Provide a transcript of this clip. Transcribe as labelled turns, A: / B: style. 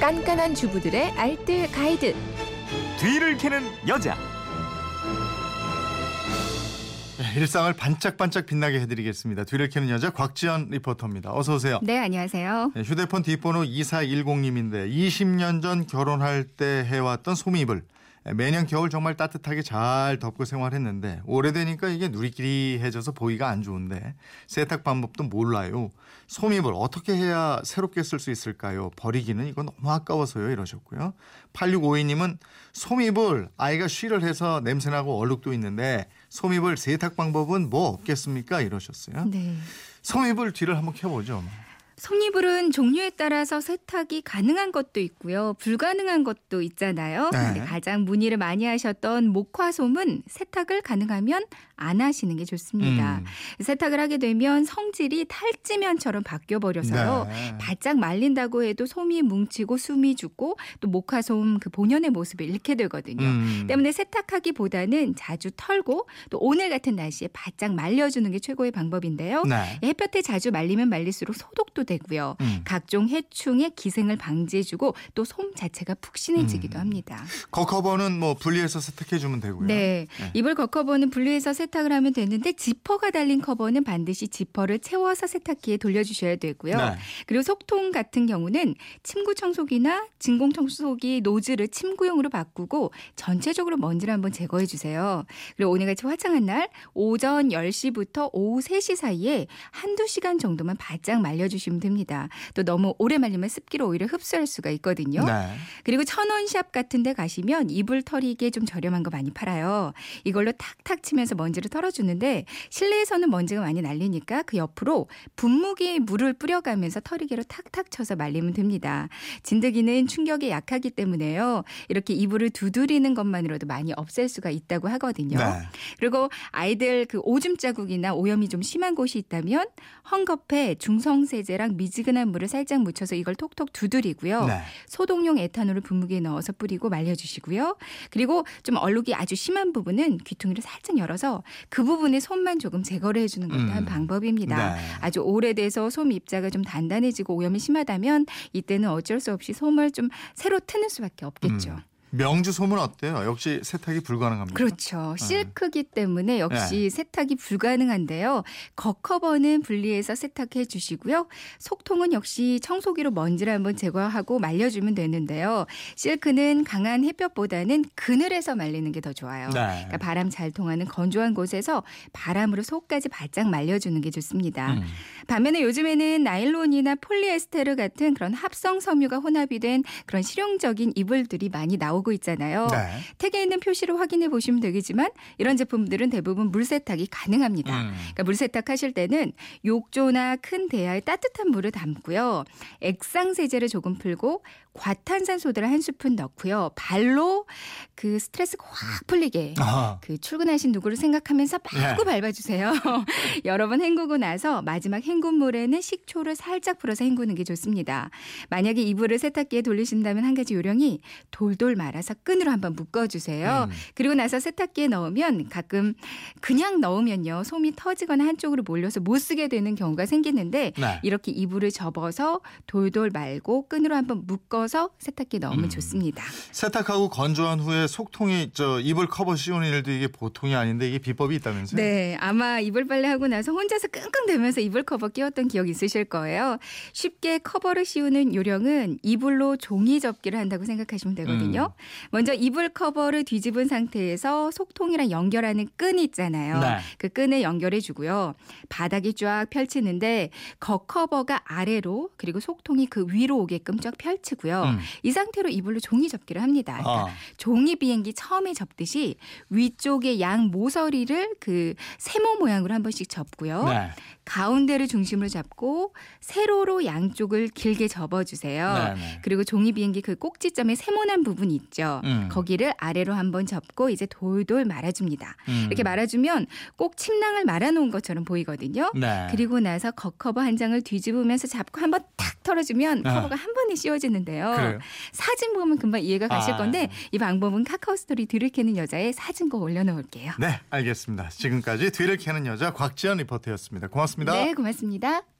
A: 깐깐한 주부들의 알뜰 가이드.
B: 뒤를 캐는 여자.
C: 네, 일상을 반짝반짝 빛나게 해드리겠습니다. 뒤를 캐는 여자 곽지연 리포터입니다. 어서 오세요.
D: 네, 안녕하세요.
C: 네, 휴대폰 뒷번호 2410님인데 20년 전 결혼할 때 해왔던 소미불. 매년 겨울 정말 따뜻하게 잘 덮고 생활했는데 오래되니까 이게 누리끼리해져서 보기가 안 좋은데 세탁 방법도 몰라요. 소미불 어떻게 해야 새롭게 쓸 수 있을까요? 버리기는 이건 너무 아까워서요 이러셨고요. 8652님은 소미불 아이가 쉬를 해서 냄새나고 얼룩도 있는데 소미불 세탁 방법은 뭐 없겠습니까? 이러셨어요.
D: 네.
C: 소미불 뒤를 한번 켜보죠.
D: 솜이불은 종류에 따라서 세탁이 가능한 것도 있고요. 불가능한 것도 있잖아요.
C: 네.
D: 근데 가장 문의를 많이 하셨던 목화솜은 세탁을 가능하면 안 하시는 게 좋습니다.
C: 음.
D: 세탁을 하게 되면 성질이 탈지면처럼 바뀌어 버려서요.
C: 네.
D: 바짝 말린다고 해도 솜이 뭉치고 숨이 죽고 또 목화솜 그 본연의 모습을 잃게 되거든요.
C: 음.
D: 때문에 세탁하기보다는 자주 털고 또 오늘 같은 날씨에 바짝 말려주는 게 최고의 방법인데요.
C: 네.
D: 햇볕에 자주 말리면 말릴수록 소독도 되고요.
C: 음.
D: 각종 해충의 기생을 방지해주고 또 솜 자체가 푹신해지기도
C: 음.
D: 합니다.
C: 거커버는 뭐 분리해서 세탁해 주면 되고요.
D: 네.
C: 네.
D: 이불 겉커버는 분리해서 세탁을 하면 되는데 지퍼가 달린 커버는 반드시 지퍼를 채워서 세탁기에 돌려주셔야 되고요.
C: 네.
D: 그리고 속통 같은 경우는 침구 청소기나 진공 청소기 노즐을 침구용으로 바꾸고 전체적으로 먼지를 한번 제거해 주세요. 그리고 오늘같이 화창한 날 오전 10시부터 오후 3시 사이에 한두 시간 정도만 바짝 말려주시면 됩니다. 또 너무 오래 말리면 습기를 오히려 흡수할 수가 있거든요.
C: 네.
D: 그리고 천원샵 같은 데 가시면 이불 털이기에 좀 저렴한 거 많이 팔아요. 이걸로 탁탁 치면서 먼지를 털어주는데 실내에서는 먼지가 많이 날리니까 그 옆으로 분무기에 물을 뿌려가면서 털이기로 탁탁 쳐서 말리면 됩니다. 진드기는 충격에 약하기 때문에요. 이렇게 이불을 두드리는 것만으로도 많이 없앨 수가 있다고 하거든요.
C: 네.
D: 그리고 아이들 그 오줌 자국이나 오염이 좀 심한 곳이 있다면 헝겊에 중성세제랑 미지근한 물을 살짝 묻혀서 이걸 톡톡 두드리고요.
C: 네.
D: 소독용 에탄올을 분무기에 넣어서 뿌리고 말려주시고요. 그리고 좀 얼룩이 아주 심한 부분은 귀퉁이를 살짝 열어서 그 부분에 솜만 조금 제거를 해주는 것도
C: 음.
D: 한 방법입니다.
C: 네.
D: 아주 오래돼서 솜 입자가 좀 단단해지고 오염이 심하다면 이때는 어쩔 수 없이 솜을 좀 새로 트는 수밖에 없겠죠.
C: 음. 명주 소문 어때요? 역시 세탁이 불가능합니다.
D: 그렇죠.
C: 네.
D: 실크기 때문에 역시 세탁이 불가능한데요. 겉커버는 분리해서 세탁해 주시고요. 속통은 역시 청소기로 먼지를 한번 제거하고 말려주면 되는데요. 실크는 강한 햇볕보다는 그늘에서 말리는 게 더 좋아요.
C: 네.
D: 그러니까 바람 잘 통하는 건조한 곳에서 바람으로 속까지 바짝 말려주는 게 좋습니다.
C: 음.
D: 반면에 요즘에는 나일론이나 폴리에스테르 같은 그런 합성 섬유가 혼합이 된 그런 실용적인 이불들이 많이 나오고 있잖아요.
C: 네.
D: 택에 있는 표시를 확인해 보시면 되겠지만 이런 제품들은 대부분 물 세탁이 가능합니다.
C: 음.
D: 그러니까 물 세탁하실 때는 욕조나 큰 대야에 따뜻한 물을 담고요. 액상 세제를 조금 풀고 과탄산 소다를 한 스푼 넣고요. 발로 그 스트레스가 확 풀리게
C: 아하.
D: 그 출근하신 누구를 생각하면서 마구
C: 예.
D: 밟아주세요. 여러 번 헹구고 나서 마지막 헹군 물에는 식초를 살짝 풀어서 헹구는 게 좋습니다. 만약에 이불을 세탁기에 돌리신다면 한 가지 요령이 돌돌 말아 서 끈으로 한번 묶어주세요.
C: 음.
D: 그리고 나서 세탁기에 넣으면 가끔 그냥 넣으면요 솜이 터지거나 한쪽으로 몰려서 못 쓰게 되는 경우가 생기는데
C: 네.
D: 이렇게 이불을 접어서 돌돌 말고 끈으로 한번 묶어서 세탁기에 넣으면
C: 음.
D: 좋습니다.
C: 세탁하고 건조한 후에 속통이 저 이불 커버 씌우는 일도 이게 보통이 아닌데 이게 비법이 있다면서요?
D: 네, 아마 이불 빨래 하고 나서 혼자서 끙끙대면서 이불 커버 끼웠던 기억 있으실 거예요. 쉽게 커버를 씌우는 요령은 이불로 종이 접기를 한다고 생각하시면 되거든요. 먼저 이불 커버를 뒤집은 상태에서 속통이랑 연결하는 끈이 있잖아요.
C: 네.
D: 그 끈을 연결해 주고요. 바닥이 쫙 펼치는데 겉커버가 아래로 그리고 속통이 그 위로 오게끔 쫙 펼치고요.
C: 음.
D: 이 상태로 이불로 종이 접기를 합니다. 그러니까
C: 아.
D: 종이 비행기 처음에 접듯이 위쪽에 양 모서리를 그 세모 모양으로 한 번씩 접고요.
C: 네.
D: 가운데를 중심으로 잡고 세로로 양쪽을 길게 접어주세요.
C: 네, 네.
D: 그리고 종이 비행기 그 꼭지점에 세모난 부분 있죠.
C: 음.
D: 거기를 아래로 한번 접고 이제 돌돌 말아줍니다.
C: 음.
D: 이렇게 말아주면 꼭 침낭을 말아놓은 것처럼 보이거든요.
C: 네.
D: 그리고 나서 겉커버 한 장을 뒤집으면서 잡고 한번 탁 털어주면
C: 아.
D: 커버가 한 번에 씌워지는데요.
C: 그래요?
D: 사진 보면 금방 이해가 가실
C: 아.
D: 건데 이 방법은 카카오 스토리 뒤를 캐는 여자의 사진 꼭 올려놓을게요.
C: 네, 알겠습니다. 지금까지 뒤를 캐는 여자 곽지연 리포터였습니다. 고맙습니다.
D: 네, 고맙습니다.